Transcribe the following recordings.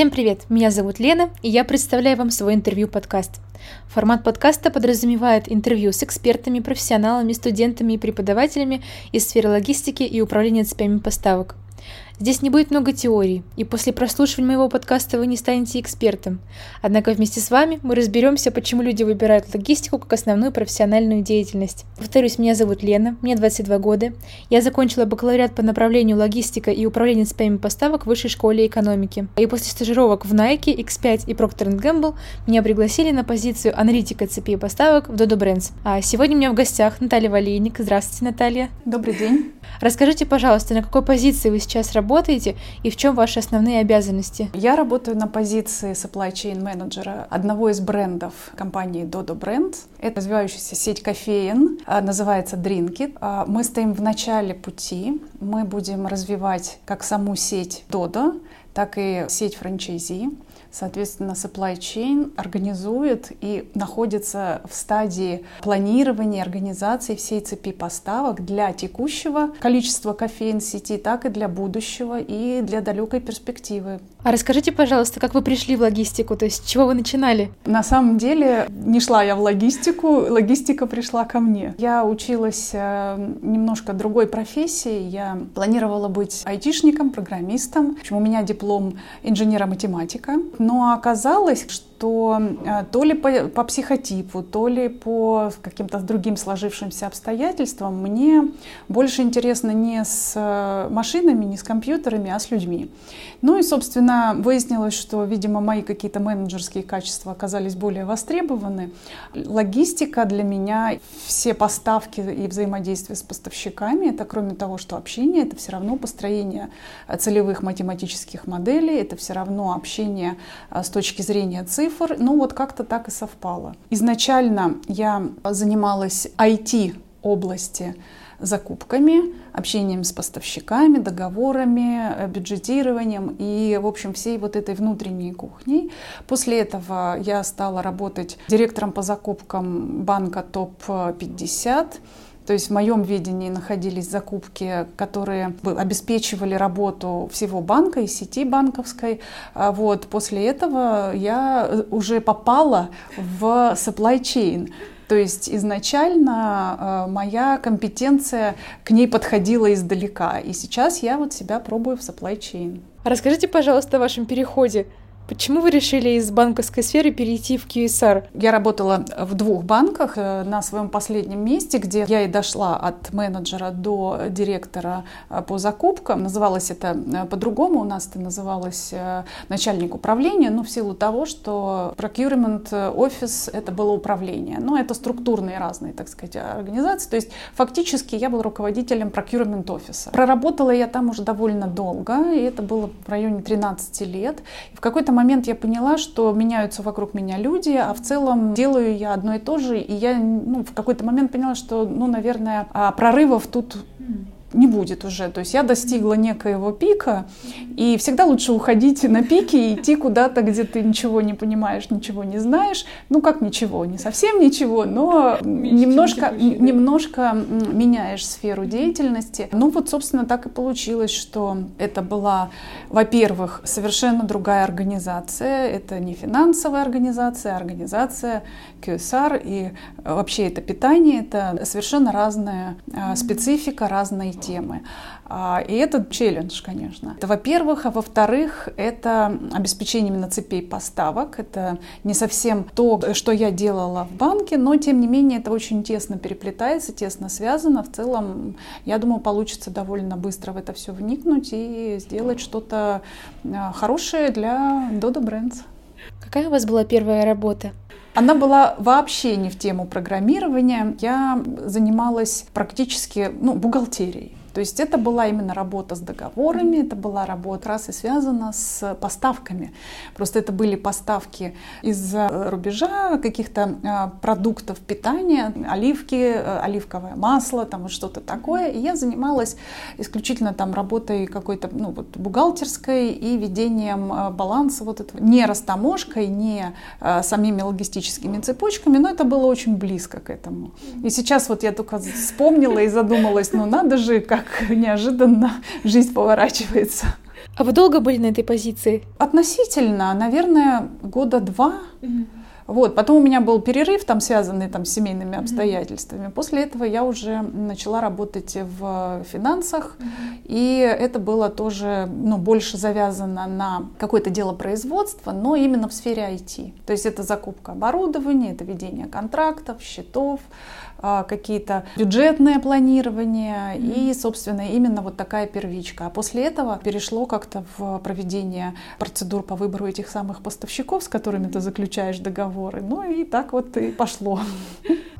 Всем привет! Меня зовут Лена, и я представляю вам свой интервью-подкаст. Формат подкаста подразумевает интервью с экспертами, профессионалами, студентами и преподавателями из сферы логистики и управления цепями поставок – Здесь не будет много теорий, и после прослушивания моего подкаста вы не станете экспертом. Однако вместе с вами мы разберемся, почему люди выбирают логистику как основную профессиональную деятельность. Повторюсь, меня зовут Лена, мне 22 года. Я закончила бакалавриат по направлению логистика и управление цепями поставок в Высшей школе экономики. И после стажировок в Nike, X5 и Procter Gamble меня пригласили на позицию аналитика цепей поставок в Dodo Brands. А сегодня у меня в гостях Наталья Валейник. Здравствуйте, Наталья. Добрый день. Расскажите, пожалуйста, на какой позиции вы сейчас работаете и в чем ваши основные обязанности? Я работаю на позиции supply chain менеджера одного из брендов компании Dodo Brand. Это развивающаяся сеть кофеин, а, называется Drinkit. А, мы стоим в начале пути. Мы будем развивать как саму сеть Dodo, так и сеть франчайзи. Соответственно, supply chain организует и находится в стадии планирования, организации всей цепи поставок для текущего количества кофеин сети, так и для будущего и для далекой перспективы. А расскажите, пожалуйста, как вы пришли в логистику, то есть с чего вы начинали? На самом деле не шла я в логистику, логистика пришла ко мне. Я училась э, немножко другой профессии, я планировала быть айтишником, программистом. Общем, у меня диплом инженера-математика, но оказалось, что что э, то ли по, по психотипу, то ли по каким-то другим сложившимся обстоятельствам мне больше интересно не с э, машинами, не с компьютерами, а с людьми. Ну и, собственно, выяснилось, что, видимо, мои какие-то менеджерские качества оказались более востребованы. Логистика для меня, все поставки и взаимодействие с поставщиками, это кроме того, что общение, это все равно построение целевых математических моделей, это все равно общение э, с точки зрения цифр, цифр, ну вот как-то так и совпало. Изначально я занималась IT области закупками, общением с поставщиками, договорами, э, бюджетированием и, в общем, всей вот этой внутренней кухней. После этого я стала работать директором по закупкам банка ТОП-50 то есть в моем видении находились закупки, которые обеспечивали работу всего банка и сети банковской. А вот. После этого я э, уже попала в supply chain. То есть изначально э, моя компетенция к ней подходила издалека. И сейчас я вот себя пробую в supply chain. Расскажите, пожалуйста, о вашем переходе Почему вы решили из банковской сферы перейти в QSR? Я работала в двух банках э, на своем последнем месте, где я и дошла от менеджера до директора э, по закупкам. Называлось это э, по-другому, у нас это называлось начальник управления, но в силу того, что procurement офис это было управление. Но это структурные разные, так сказать, организации. То есть фактически я был руководителем procurement офиса. Проработала я там уже довольно долго, и это было в районе 13 лет. И в какой-то момент я поняла, что меняются вокруг меня люди, а в целом делаю я одно и то же, и я ну, в какой-то момент поняла, что, ну, наверное, а, прорывов тут не будет уже. То есть я достигла некоего пика, и всегда лучше уходить на пике и идти куда-то, где ты ничего не понимаешь, ничего не знаешь. Ну как ничего, не совсем ничего, но немножко, немножко меняешь сферу деятельности. Ну вот, собственно, так и получилось, что это была, во-первых, совершенно другая организация. Это не финансовая организация, а организация QSR, и вообще это питание, это совершенно разная а, специфика, разные темы. А, и это челлендж, конечно. Это, во-первых, а во-вторых, это обеспечение именно цепей поставок. Это не совсем то, что я делала в банке, но тем не менее это очень тесно переплетается, тесно связано. В целом, я думаю, получится довольно быстро в это все вникнуть и сделать что-то а, хорошее для Dodo Brands. Какая у вас была первая работа? Она была вообще не в тему программирования. Я занималась практически ну, бухгалтерией. То есть это была именно работа с договорами, это была работа раз и связана с поставками. Просто это были поставки из-за рубежа каких-то а, продуктов питания, оливки, э, оливковое масло, там вот что-то такое. И я занималась исключительно там работой какой-то ну, вот, бухгалтерской и ведением а, баланса вот этого. Не растаможкой, не а, самими логистическими цепочками, но это было очень близко к этому. И сейчас вот я только вспомнила и задумалась, ну надо же, как как неожиданно жизнь поворачивается. А вы долго были на этой позиции? Относительно, наверное, года два. Mm-hmm. Вот, потом у меня был перерыв, там связанный там, с семейными обстоятельствами. Mm-hmm. После этого я уже начала работать в финансах, mm-hmm. и это было тоже ну, больше завязано на какое-то дело производства, но именно в сфере IT. То есть это закупка оборудования, это ведение контрактов, счетов, какие-то бюджетное планирование и, собственно, именно вот такая первичка. А после этого перешло как-то в проведение процедур по выбору этих самых поставщиков, с которыми ты заключаешь договоры. Ну и так вот и пошло.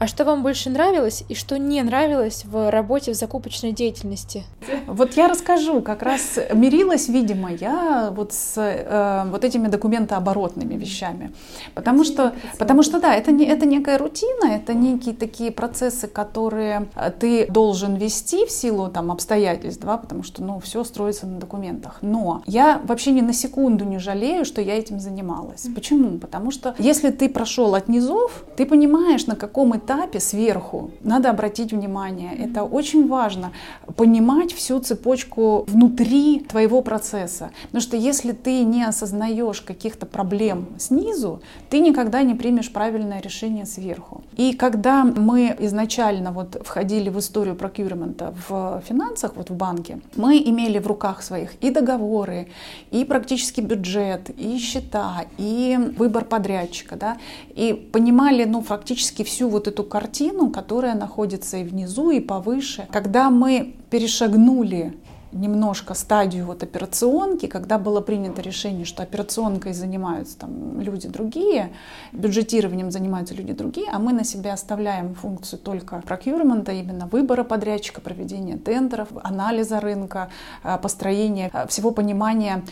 А что вам больше нравилось и что не нравилось в работе в закупочной деятельности? Вот я расскажу. Как раз мирилась, видимо, я вот с э, вот этими документооборотными вещами. Потому что, потому что да, это, не, это некая рутина, это некие такие процессы, которые э, ты должен вести в силу там, обстоятельств, да, потому что ну, все строится на документах. Но я вообще ни на секунду не жалею, что я этим занималась. Почему? Потому что если ты прошел от низов, ты понимаешь, на каком этапе сверху надо обратить внимание. Это очень важно, понимать всю цепочку внутри твоего процесса. Потому что если ты не осознаешь каких-то проблем снизу, ты никогда не примешь правильное решение сверху. И когда мы изначально вот входили в историю прокюрмента в финансах, вот в банке, мы имели в руках своих и договоры, и практически бюджет, и счета, и выбор подрядчика, да, и понимали, ну, фактически всю вот эту картину, которая находится и внизу, и повыше. Когда мы перешагнули немножко стадию вот операционки, когда было принято решение, что операционкой занимаются там люди другие, бюджетированием занимаются люди другие, а мы на себя оставляем функцию только прокюрмента, именно выбора подрядчика, проведения тендеров, анализа рынка, э, построения э, всего понимания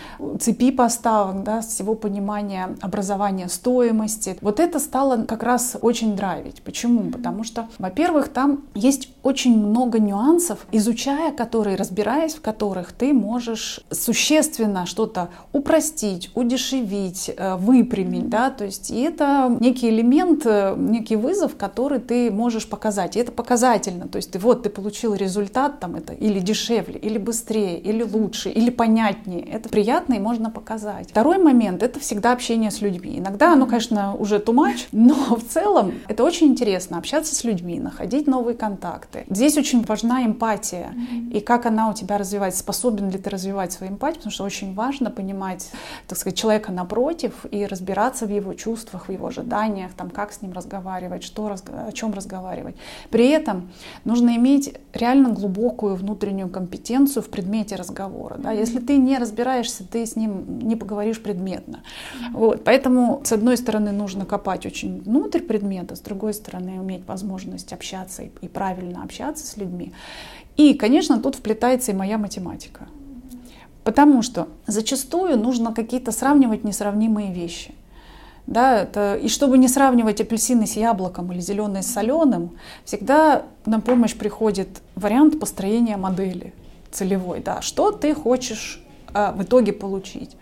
цепи поставок, да, всего понимания образования стоимости. Вот это стало как раз очень драйвить. Почему? Потому что, во-первых, там есть очень много нюансов, изучая которые, разбираясь в которых ты можешь существенно что-то упростить, удешевить, э, выпрямить, да, то есть и это некий элемент, э, некий вызов, который ты можешь показать, и это показательно, то есть ты вот ты получил результат там это или дешевле, или быстрее, или лучше, или понятнее, это приятно и можно показать. Второй момент это всегда общение с людьми. Иногда оно, конечно, уже much, но в целом это очень интересно общаться с людьми, находить новые контакты. Здесь очень важна эмпатия и как она у тебя развивается способен ли ты развивать свою эмпатию, потому что очень важно понимать, так сказать, человека напротив и разбираться в его чувствах, в его ожиданиях, там, как с ним разговаривать, что, о чем разговаривать. При этом нужно иметь реально глубокую внутреннюю компетенцию в предмете разговора. Да? Если ты не разбираешься, ты с ним не поговоришь предметно. Вот. Поэтому, с одной стороны, нужно копать очень внутрь предмета, с другой стороны, иметь возможность общаться и, и правильно общаться с людьми. И, конечно, тут вплетается и моя математика. Потому что зачастую нужно какие-то сравнивать несравнимые вещи. Да, это, и чтобы не сравнивать апельсины с яблоком или зеленые с соленым, всегда на помощь приходит вариант построения модели целевой. Да, что ты хочешь а, в итоге получить.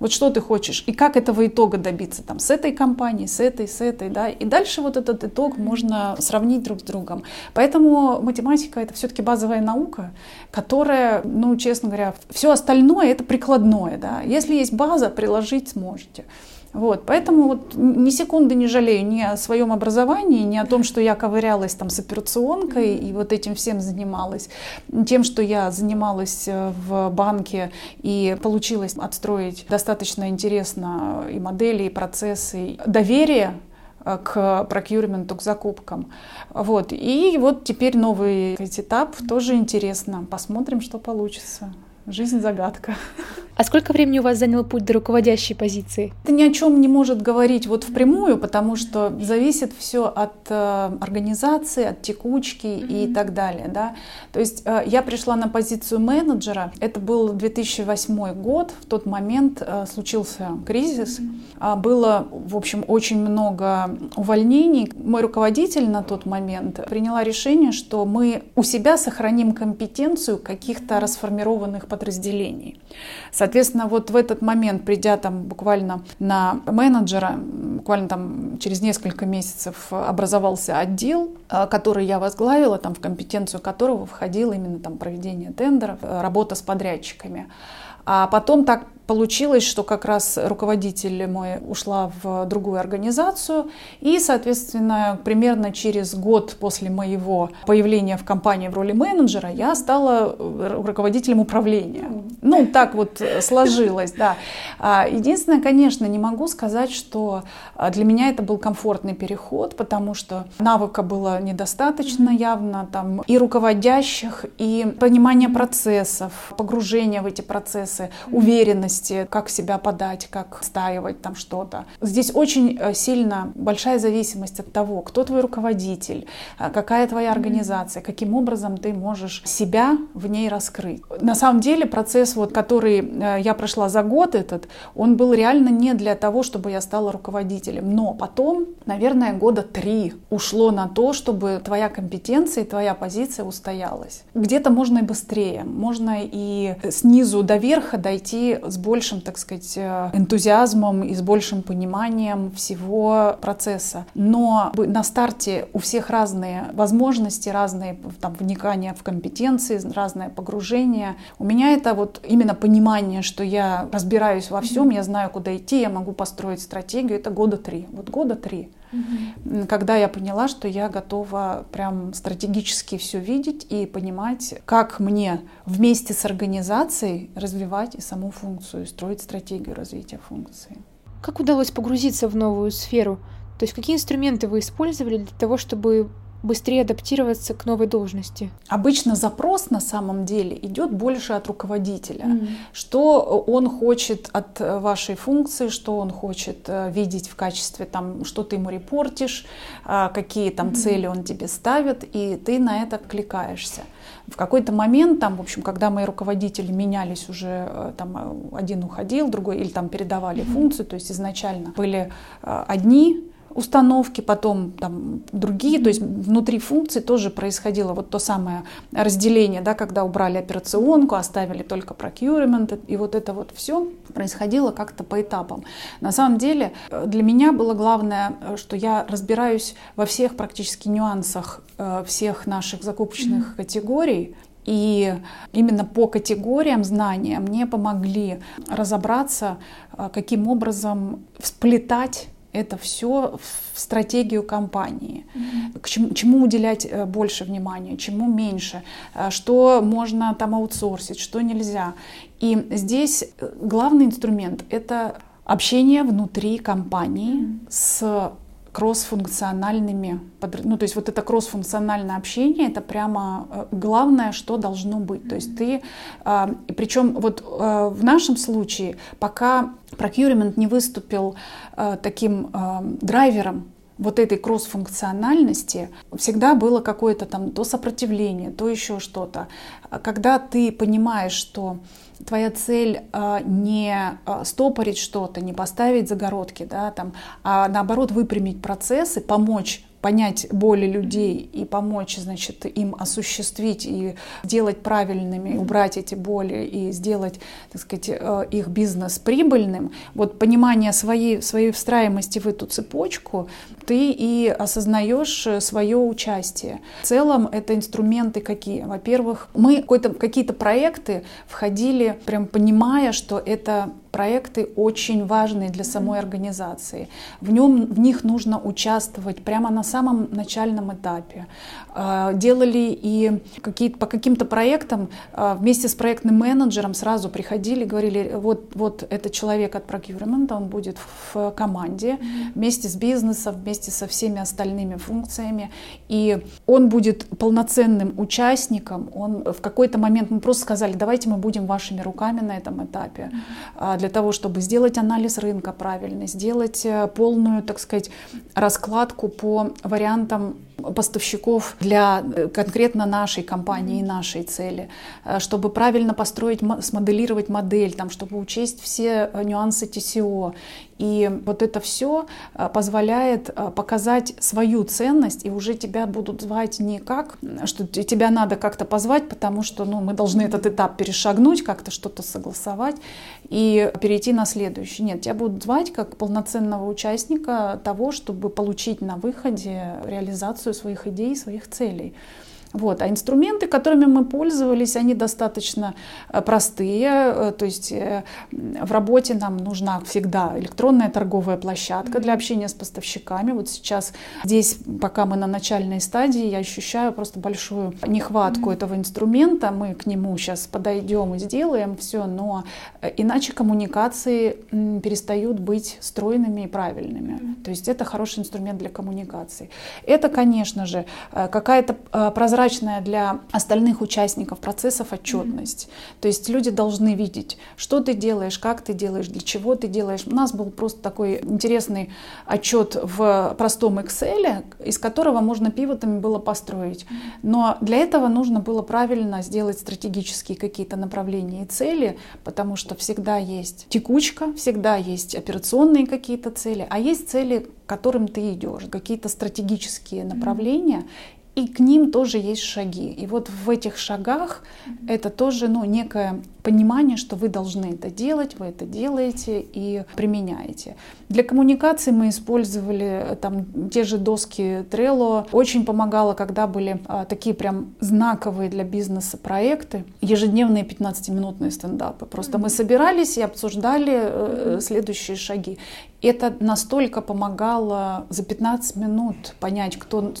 Вот что ты хочешь и как этого итога добиться там с этой компанией, с этой, с этой, да. И дальше вот этот итог можно сравнить друг с другом. Поэтому математика это все-таки базовая наука, которая, ну, честно говоря, все остальное это прикладное, да. Если есть база, приложить сможете. Вот, поэтому вот ни секунды не жалею ни о своем образовании, ни о том, что я ковырялась там с операционкой и вот этим всем занималась, тем, что я занималась э, в банке и получилось отстроить достаточно интересно и модели, и процессы, доверие э, к прокюрменту, к закупкам. Вот. И вот теперь новый этап, тоже интересно. Посмотрим, что получится. Жизнь загадка. А сколько времени у вас занял путь до руководящей позиции? Это ни о чем не может говорить вот впрямую, потому что зависит все от э, организации, от текучки mm-hmm. и так далее. Да? То есть э, я пришла на позицию менеджера, это был 2008 год, в тот момент э, случился кризис, mm-hmm. было, в общем, очень много увольнений. Мой руководитель на тот момент приняла решение, что мы у себя сохраним компетенцию каких-то расформированных подразделений. Соответственно, вот в этот момент, придя там буквально на менеджера, буквально там через несколько месяцев образовался отдел, э, который я возглавила, там в компетенцию которого входило именно там проведение тендеров, э, работа с подрядчиками. А потом так получилось, что как раз руководитель мой ушла в другую организацию, и, соответственно, примерно через год после моего появления в компании в роли менеджера я стала э, руководителем управления. Ну, так вот сложилось, да. А, единственное, конечно, не могу сказать, что а, для меня это был комфортный переход, потому что навыка было недостаточно явно, там и руководящих, и понимания процессов, погружения в эти процессы, уверенности, как себя подать, как стаивать там что-то. Здесь очень э, сильно большая зависимость от того, кто твой руководитель, э, какая твоя организация, каким образом ты можешь себя в ней раскрыть. На самом деле процесс, вот, который э, я прошла за год этот, он был реально не для того, чтобы я стала руководителем. Но потом, наверное, года три ушло на то, чтобы твоя компетенция и твоя позиция устоялась. Где-то можно и быстрее, можно и снизу до верха дойти с большим, так сказать, э, энтузиазмом и с большим пониманием всего процесса. Но на старте у всех разные возможности, разные там, вникания в компетенции, разное погружение. У меня это вот именно понимание, что я разбираюсь во всем, я знаю, куда идти, я могу построить стратегию, это года три. Вот года три. Угу. Когда я поняла, что я готова прям стратегически все видеть и понимать, как мне вместе с организацией развивать и саму функцию, и строить стратегию развития функции. Как удалось погрузиться в новую сферу? То есть какие инструменты вы использовали для того, чтобы быстрее адаптироваться к новой должности? Обычно запрос на самом деле идет больше от руководителя. Mm-hmm. Что он хочет от э, вашей функции, что он хочет э, видеть в качестве, там, что ты ему репортишь, а, какие там mm-hmm. цели он тебе ставит, и ты на это кликаешься. В какой-то момент, там, в общем, когда мои руководители менялись уже, э, там, один уходил, другой, или там передавали mm-hmm. функцию, то есть изначально были одни установки, потом там другие, то есть внутри функций тоже происходило вот то самое разделение, да, когда убрали операционку, оставили только procurement, и вот это вот все происходило как-то по этапам. На самом деле э, для меня было главное, э, что я разбираюсь во всех практически нюансах э, всех наших закупочных mm-hmm. категорий, и именно по категориям знания мне помогли разобраться, каким образом сплетать это все в стратегию компании. Mm-hmm. К чему, чему уделять э, больше внимания, чему меньше, э, что можно там аутсорсить, что нельзя. И здесь э, главный инструмент это общение внутри компании mm-hmm. с кроссфункциональными, ну то есть вот это кроссфункциональное общение, это прямо э, главное, что должно быть. То есть ты, а, причем вот э, в нашем случае, пока procurement не выступил э, таким драйвером вот этой кроссфункциональности всегда было какое-то там то сопротивление, то еще что-то. Когда ты понимаешь, что твоя цель а, не а, стопорить что-то, не поставить загородки, да, там, а наоборот выпрямить процессы, помочь понять боли людей и помочь, значит, им осуществить и сделать правильными, убрать эти боли и сделать, так сказать, э, их бизнес прибыльным, вот понимание своей, своей встраиваемости в эту цепочку, ты и осознаешь свое участие. В целом это инструменты какие? Во-первых, мы какие-то проекты входили, прям понимая, что это проекты очень важные для самой организации. В, нем, в них нужно участвовать прямо на самом начальном этапе. А, делали и какие по каким-то проектам а, вместе с проектным менеджером сразу приходили, говорили, вот, вот это человек от procurement, он будет в команде вместе с бизнесом, вместе со всеми остальными функциями, и он будет полноценным участником. Он в какой-то момент мы просто сказали, давайте мы будем вашими руками на этом этапе для того, чтобы сделать анализ рынка правильный, сделать э, полную, так сказать, раскладку по вариантам поставщиков для э, конкретно нашей компании и нашей цели, э, чтобы правильно построить, смоделировать модель, там, чтобы учесть все нюансы TCO и вот это все э, позволяет э, показать свою ценность, и уже тебя будут звать не как, что тебя надо как-то позвать, потому что ну, мы должны этот этап перешагнуть, как-то что-то согласовать и перейти на следующий. Нет, тебя будут звать как полноценного участника того, чтобы получить на выходе реализацию своих идей, своих целей. Вот. А инструменты, которыми мы пользовались, они достаточно э, простые. Э, то есть э, в работе нам нужна всегда электронная торговая площадка для общения с поставщиками. Вот сейчас здесь, пока мы на начальной стадии, я ощущаю просто большую нехватку mm-hmm. этого инструмента. Мы к нему сейчас подойдем и сделаем все, но иначе коммуникации перестают быть стройными и правильными. Mm-hmm. То есть это хороший инструмент для коммуникации. Это, конечно же, какая-то прозрачность прозрачная для остальных участников процессов отчетность. Mm-hmm. То есть люди должны видеть, что ты делаешь, как ты делаешь, для чего ты делаешь. У нас был просто такой интересный отчет в простом Excel, из которого можно пивотами было построить. Но для этого нужно было правильно сделать стратегические какие-то направления и цели, потому что всегда есть текучка, всегда есть операционные какие-то цели, а есть цели, к которым ты идешь, какие-то стратегические направления, и к ним тоже есть шаги. И вот в этих шагах это тоже ну, некое понимание, что вы должны это делать, вы это делаете и применяете. Для коммуникации мы использовали э, там те же доски Trello. Очень помогало, когда были а, такие прям знаковые для бизнеса проекты, ежедневные 15-минутные стендапы. Просто мы собирались и обсуждали э, следующие шаги. Это настолько помогало за 15 минут понять, кто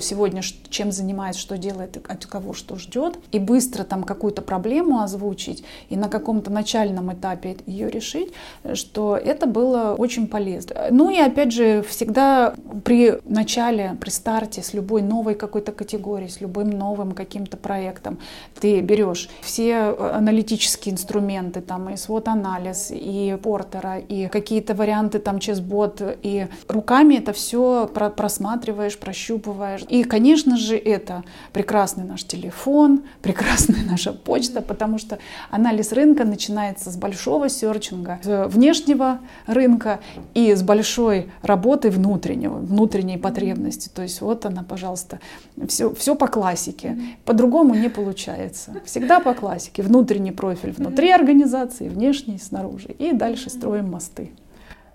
сегодня чем занимается, что делает, от кого что ждет, и быстро там какую-то проблему озвучить и на каком-то начальном этапе ее решить, что это было очень полезно. Ну и опять же, всегда при начале, при старте с любой новой какой-то категории, с любым новым каким-то проектом, ты берешь все аналитические инструменты, там и свод-анализ, и портера, и какие-то варианты ты там чесбот, и руками это все просматриваешь, прощупываешь. И, конечно же, это прекрасный наш телефон, прекрасная наша почта, потому что анализ рынка начинается с большого серчинга, внешнего рынка и с большой работы внутреннего, внутренней потребности. То есть вот она, пожалуйста, все, все по классике. По-другому не получается. Всегда по классике. Внутренний профиль внутри организации, внешний снаружи. И дальше строим мосты.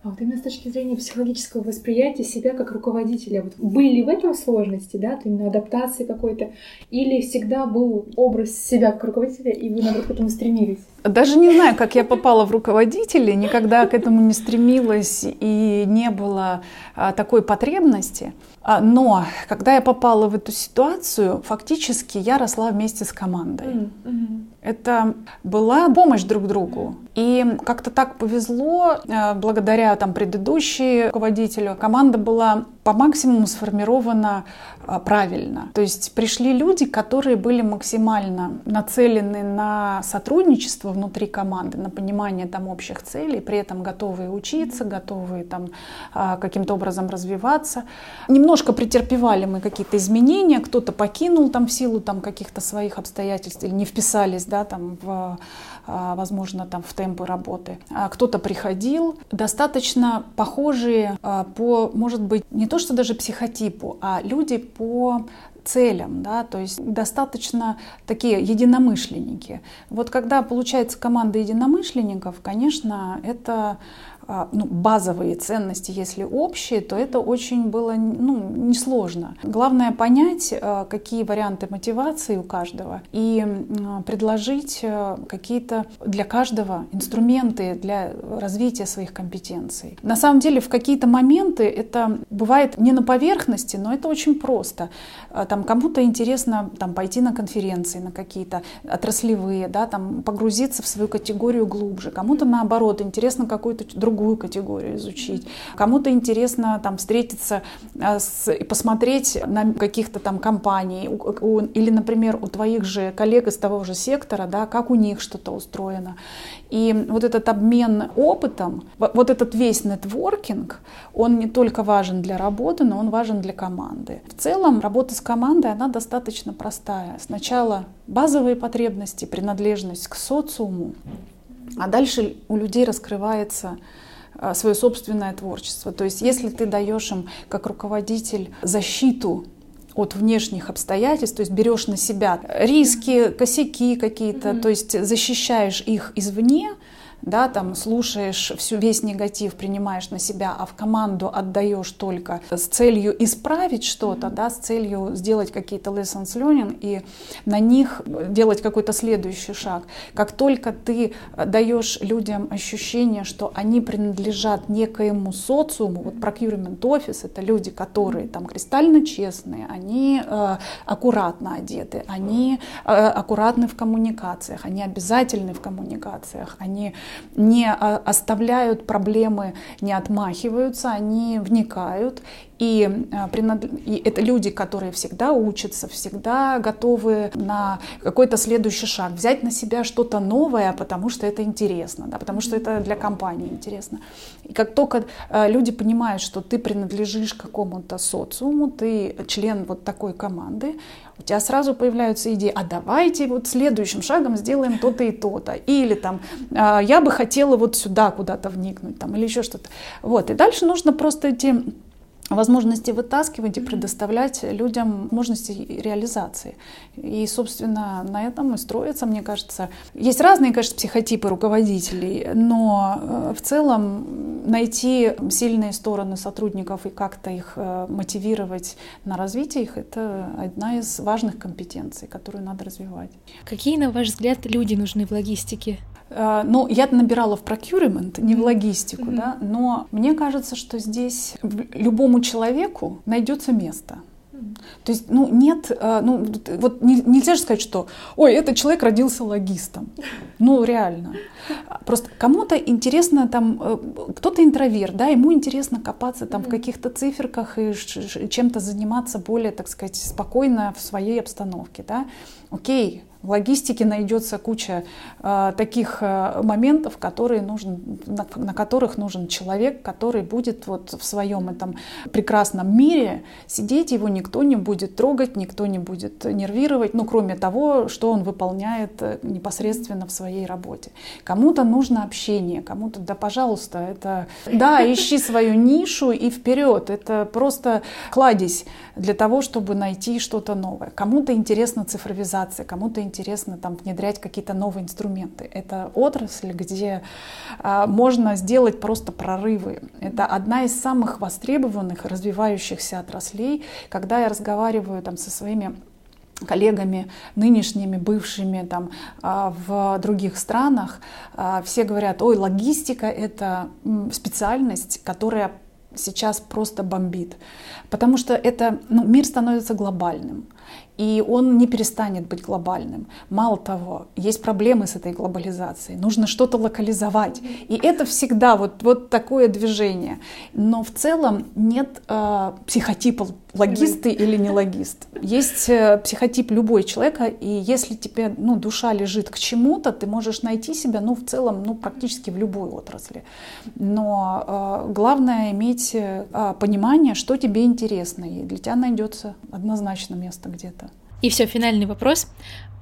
А вот именно с точки зрения психологического восприятия себя как руководителя, вот были ли в этом сложности, да, именно адаптации какой-то, или всегда был образ себя как руководителя, и вы, наоборот, к этому стремились? Даже не знаю, как я попала в руководители, никогда к этому не стремилась и не было а, такой потребности. А, но когда я попала в эту ситуацию, фактически я росла вместе с командой. Mm-hmm. Это была помощь друг другу. И как-то так повезло, э, благодаря там предыдущей руководителю, команда была по максимуму сформирована правильно. То есть пришли люди, которые были максимально нацелены на сотрудничество внутри команды, на понимание там общих целей, при этом готовые учиться, готовые там э, каким-то образом развиваться. Немножко претерпевали мы какие-то изменения, кто-то покинул там в силу там каких-то своих обстоятельств или не вписались, да, там в, а, возможно, там в темпы работы. А кто-то приходил, достаточно похожие а, по, может быть, не то что даже психотипу, а люди по целям, да, то есть достаточно такие единомышленники. Вот когда получается команда единомышленников, конечно, это ну, базовые ценности, если общие, то это очень было ну, несложно. Главное понять, а, какие варианты мотивации у каждого и предложить а, какие-то для каждого инструменты для развития своих компетенций. На самом деле в какие-то моменты это бывает не на поверхности, но это очень просто. Там кому-то интересно там, пойти на конференции, на какие-то отраслевые, да, там, погрузиться в свою категорию глубже. Кому-то наоборот интересно какую-то другую другую категорию изучить. Кому-то интересно там встретиться а, с, и посмотреть на каких-то там компаний у, у, или, например, у твоих же коллег из того же сектора, да, как у них что-то устроено. И вот этот обмен опытом, вот этот весь нетворкинг, он не только важен для работы, но он важен для команды. В целом работа с командой, она достаточно простая. Сначала базовые потребности, принадлежность к социуму, а дальше у людей раскрывается свое собственное творчество. То есть если ты даешь им как руководитель защиту от внешних обстоятельств, то есть берешь на себя риски, косяки какие-то, mm-hmm. то есть защищаешь их извне, да, там слушаешь всю, весь негатив, принимаешь на себя, а в команду отдаешь только с целью исправить что-то, да, с целью сделать какие-то lessons learning и на них делать какой-то следующий шаг. Как только ты даешь людям ощущение, что они принадлежат некоему социуму, вот procurement office, это люди, которые там кристально честные, они э, аккуратно одеты, они э, аккуратны в коммуникациях, они обязательны в коммуникациях, они не э, оставляют проблемы, не отмахиваются, они вникают и, э, и это люди, которые всегда учатся, всегда готовы на какой-то следующий шаг, взять на себя что-то новое, потому что это интересно, да, потому что это для компании интересно. И как только э, люди понимают, что ты принадлежишь какому-то социуму, ты член вот такой команды, у тебя сразу появляются идеи, а давайте вот следующим шагом сделаем то-то и то-то. Или там, «А, я бы хотела вот сюда куда-то вникнуть, там, или еще что-то. Вот, и дальше нужно просто эти возможности вытаскивать и предоставлять людям возможности реализации. И, собственно, на этом и строится, мне кажется. Есть разные, конечно, психотипы руководителей, но э, в целом найти сильные стороны сотрудников и как-то их э, мотивировать на развитие их, это одна из важных компетенций, которую надо развивать. Какие, на ваш взгляд, люди нужны в логистике? Э, ну, я набирала в procurement, не в логистику, mm-hmm. да, но мне кажется, что здесь любому человеку найдется место. То есть, ну, нет, э, ну, вот нельзя же сказать, что, ой, этот человек родился логистом. Ну, реально. Просто кому-то интересно там, э, кто-то интроверт, да, ему интересно копаться там в каких-то циферках и чем-то заниматься более, так сказать, спокойно в своей обстановке, да. Окей, в логистике найдется куча э, таких э, моментов, которые нужен, на, на которых нужен человек, который будет вот в своем этом прекрасном мире сидеть, его никто не будет трогать, никто не будет нервировать, ну кроме того, что он выполняет э, непосредственно в своей работе. Кому-то нужно общение, кому-то, да, пожалуйста, это, да, ищи свою нишу и вперед. Это просто кладезь для того, чтобы найти что-то новое. Кому-то интересна цифровизация, кому-то интересно там внедрять какие-то новые инструменты. Это отрасль, где а, можно сделать просто прорывы. Это одна из самых востребованных, развивающихся отраслей. Когда я разговариваю там со своими коллегами нынешними, бывшими там а, в других странах, а, все говорят, ой, логистика это специальность, которая сейчас просто бомбит, потому что это, ну, мир становится глобальным и он не перестанет быть глобальным. Мало того, есть проблемы с этой глобализацией, нужно что-то локализовать. И это всегда вот, вот такое движение. Но в целом нет э, психотипа логисты или не логист. Есть э, психотип любой человека, и если тебе ну, душа лежит к чему-то, ты можешь найти себя ну, в целом ну, практически в любой отрасли. Но э, главное иметь э, понимание, что тебе интересно, и для тебя найдется однозначно место где-то. И все, финальный вопрос.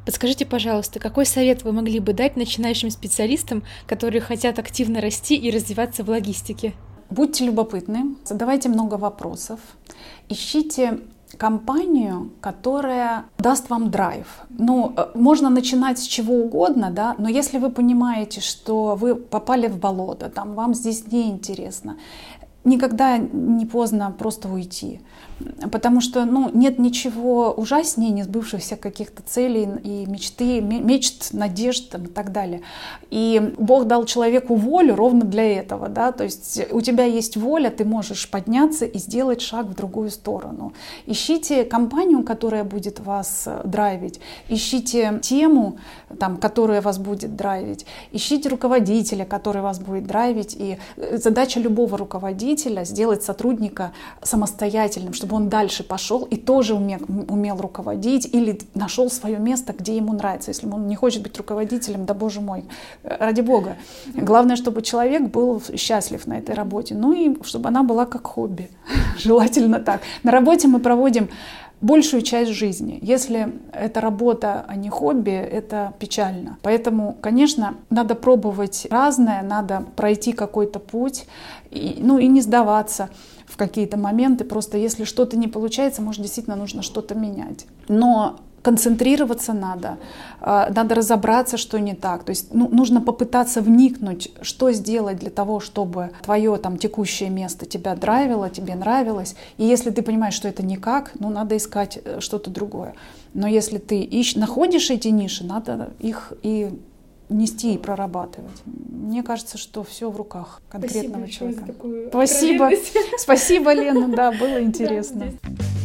Подскажите, пожалуйста, какой совет вы могли бы дать начинающим специалистам, которые хотят активно расти и развиваться в логистике? Будьте любопытны, задавайте много вопросов, ищите компанию, которая даст вам драйв. Ну, э, можно начинать с чего угодно, да, но если вы понимаете, что вы попали в болото, там вам здесь неинтересно, никогда не поздно просто уйти. Потому что ну, нет ничего ужаснее несбывшихся каких-то целей и мечты, мечт, надежд там, и так далее. И Бог дал человеку волю ровно для этого. Да? То есть у тебя есть воля, ты можешь подняться и сделать шаг в другую сторону. Ищите компанию, которая будет вас э, драйвить. Ищите тему, там, которая вас будет драйвить. Ищите руководителя, который вас будет драйвить. И э, задача любого руководителя сделать сотрудника самостоятельным, чтобы чтобы он дальше пошел и тоже умел, умел руководить или нашел свое место, где ему нравится. Если он не хочет быть руководителем, да боже мой, ради бога. Главное, чтобы человек был счастлив на этой работе. Ну и чтобы она была как хобби. Желательно так. На работе мы проводим большую часть жизни. Если это работа, а не хобби, это печально. Поэтому, конечно, надо пробовать разное, надо пройти какой-то путь, и, ну и не сдаваться в какие-то моменты. Просто если что-то не получается, может, действительно нужно что-то менять. Но концентрироваться надо, а, надо разобраться, что не так. То есть ну, нужно попытаться вникнуть, что сделать для того, чтобы твое там текущее место тебя драйвило, тебе нравилось. И если ты понимаешь, что это никак, ну надо искать э, что-то другое. Но если ты ищ, находишь эти ниши, надо их и нести и прорабатывать. Мне кажется, что все в руках конкретного Спасибо человека. Спасибо. Спасибо, Лена, да, было интересно. Да,